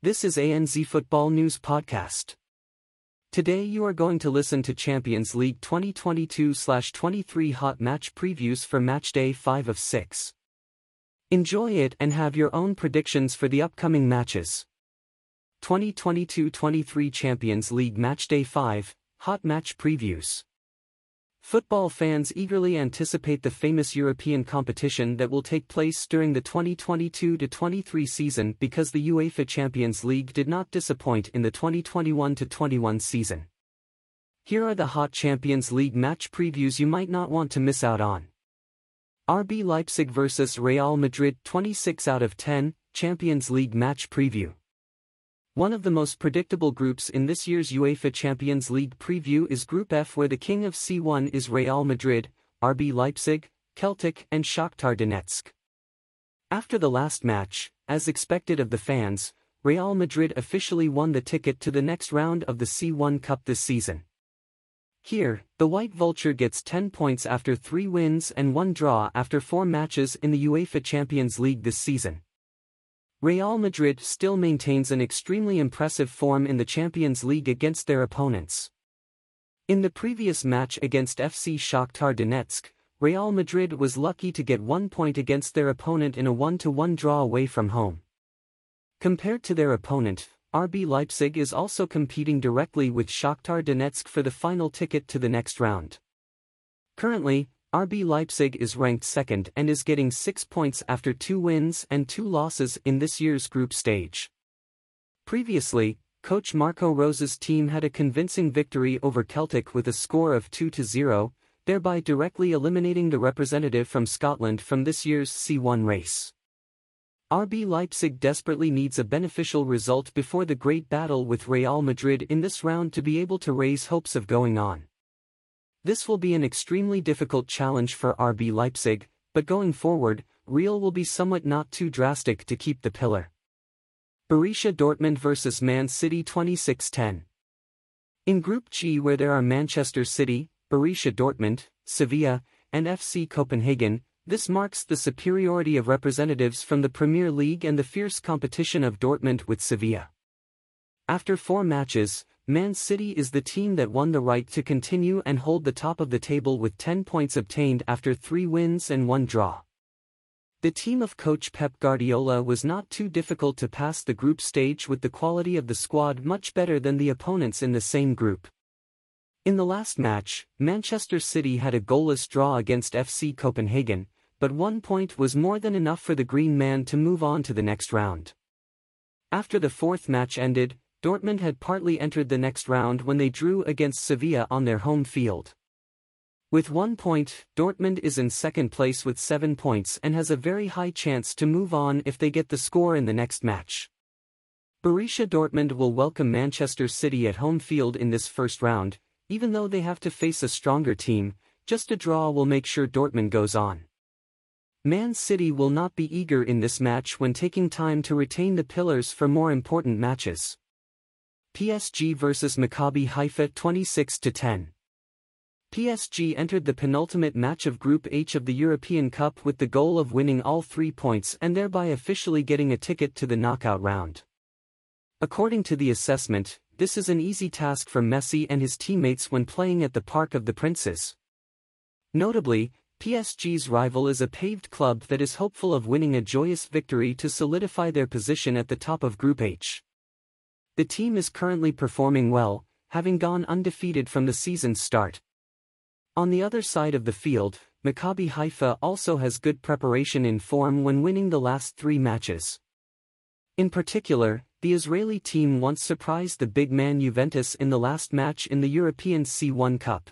This is ANZ Football News Podcast. Today you are going to listen to Champions League 2022-23 hot match previews for matchday 5 of 6. Enjoy it and have your own predictions for the upcoming matches. 2022-23 Champions League Matchday 5 Hot Match Previews Football fans eagerly anticipate the famous European competition that will take place during the 2022-23 season because the UEFA Champions League did not disappoint in the 2021-21 season. Here are the hot Champions League match previews you might not want to miss out on. RB Leipzig vs Real Madrid 26 out of 10, Champions League match preview. One of the most predictable groups in this year's UEFA Champions League preview is Group F where the king of C1 is Real Madrid, RB Leipzig, Celtic and Shakhtar Donetsk. After the last match, as expected of the fans, Real Madrid officially won the ticket to the next round of the C1 Cup this season. Here, the White Vulture gets 10 points after 3 wins and 1 draw after 4 matches in the UEFA Champions League this season. Real Madrid still maintains an extremely impressive form in the Champions League against their opponents. In the previous match against FC Shakhtar Donetsk, Real Madrid was lucky to get one point against their opponent in a 1-1 draw away from home. Compared to their opponent, RB Leipzig is also competing directly with Shakhtar Donetsk for the final ticket to the next round. Currently, RB Leipzig is ranked second and is getting six points after two wins and two losses in this year's group stage. Previously, coach Marco Rose's team had a convincing victory over Celtic with a score of 2-0, thereby directly eliminating the representative from Scotland from this year's C1 race. RB Leipzig desperately needs a beneficial result before the great battle with Real Madrid in this round to be able to raise hopes of going on. This will be an extremely difficult challenge for RB Leipzig, but going forward, Real will be somewhat not too drastic to keep the pillar. Borussia Dortmund vs Man City 26-10 In Group G where there are Manchester City, Borussia Dortmund, Sevilla, and FC Copenhagen, this marks the superiority of representatives from the Premier League and the fierce competition of Dortmund with Sevilla. After four matches, Man City is the team that won the right to continue and hold the top of the table with 10 points obtained after three wins and one draw. The team of coach Pep Guardiola was not too difficult to pass the group stage with the quality of the squad much better than the opponents in the same group. In the last match, Manchester City had a goalless draw against FC Copenhagen, but one point was more than enough for the Green Man to move on to the next round. After the fourth match ended, Dortmund had partly entered the next round when they drew against Sevilla on their home field. With one point, Dortmund is in second place with seven points and has a very high chance to move on if they get the score in the next match. Borussia Dortmund will welcome Manchester City at home field in this first round, even though they have to face a stronger team, just a draw will make sure Dortmund goes on. Man City will not be eager in this match when taking time to retain the pillars for more important matches. PSG vs Maccabi Haifa 26-10. PSG entered the penultimate match of Group H of the European Cup with the goal of winning all three points and thereby officially getting a ticket to the knockout round. According to the assessment, this is an easy task for Messi and his teammates when playing at the Park of the Princes. Notably, PSG's rival is a paved club that is hopeful of winning a joyous victory to solidify their position at the top of Group H. The team is currently performing well, having gone undefeated from the season's start. On the other side of the field, Maccabi Haifa also has good preparation in form when winning the last three matches. In particular, the Israeli team once surprised the big man Juventus in the last match in the European C1 Cup.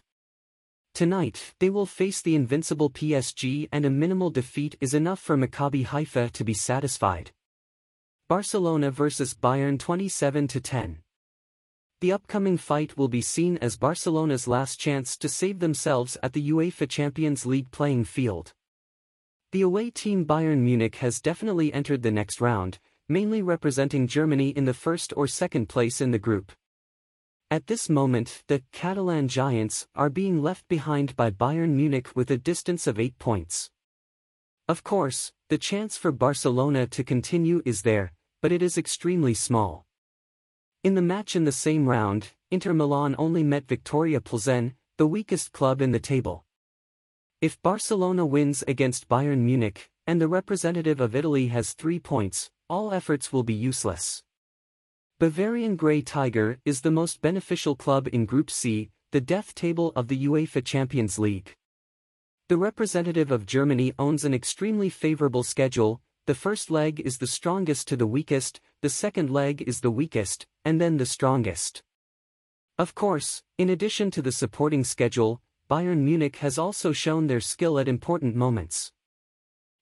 Tonight, they will face the invincible PSG and a minimal defeat is enough for Maccabi Haifa to be satisfied. Barcelona vs Bayern 27-10. The upcoming fight will be seen as Barcelona's last chance to save themselves at the UEFA Champions League playing field. The away team Bayern Munich has definitely entered the next round, mainly representing Germany in the first or second place in the group. At this moment, the Catalan Giants are being left behind by Bayern Munich with a distance of 8 points. Of course, the chance for Barcelona to continue is there, but it is extremely small. In the match in the same round, Inter Milan only met Viktoria Plzeň, the weakest club in the table. If Barcelona wins against Bayern Munich, and the representative of Italy has three points, all efforts will be useless. Bavarian Grey Tiger is the most beneficial club in Group C, the death table of the UEFA Champions League. The representative of Germany owns an extremely favorable schedule, the first leg is the strongest to the weakest, the second leg is the weakest, and then the strongest. Of course, in addition to the supporting schedule, Bayern Munich has also shown their skill at important moments.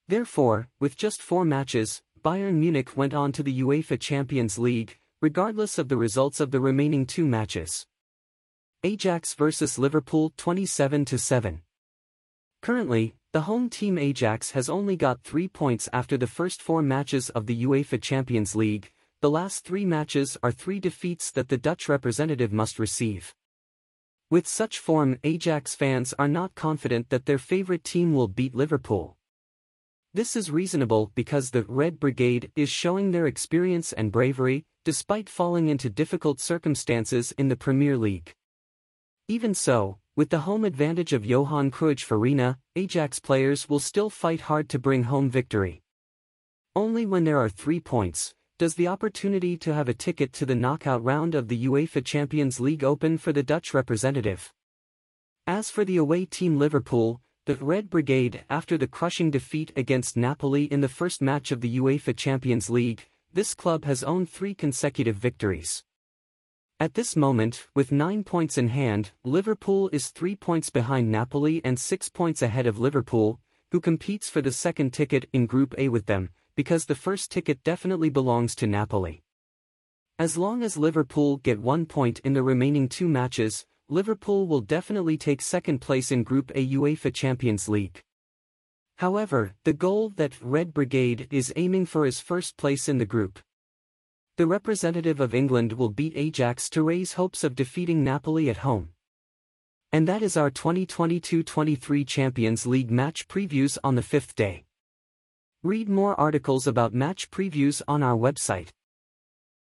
Therefore, with just four matches, Bayern Munich went on to the UEFA Champions League, regardless of the results of the remaining two matches. Ajax vs Liverpool 27-7 Currently, the home team Ajax has only got three points after the first four matches of the UEFA Champions League, the last three matches are three defeats that the Dutch representative must receive. With such form Ajax fans are not confident that their favorite team will beat Liverpool. This is reasonable because the Red Brigade is showing their experience and bravery, despite falling into difficult circumstances in the Premier League. Even so, with the home advantage of Johan Cruyff Arena, Ajax players will still fight hard to bring home victory. Only when there are three points, does the opportunity to have a ticket to the knockout round of the UEFA Champions League open for the Dutch representative. As for the away team Liverpool, the Red Brigade after the crushing defeat against Napoli in the first match of the UEFA Champions League, this club has owned three consecutive victories. At this moment, with nine points in hand, Liverpool is three points behind Napoli and six points ahead of Liverpool, who competes for the second ticket in Group A with them, because the first ticket definitely belongs to Napoli. As long as Liverpool get one point in the remaining two matches, Liverpool will definitely take second place in Group A UEFA Champions League. However, the goal that Red Brigade is aiming for is first place in the group. The representative of England will beat Ajax to raise hopes of defeating Napoli at home. And that is our 2022-23 Champions League match previews on the fifth day. Read more articles about match previews on our website.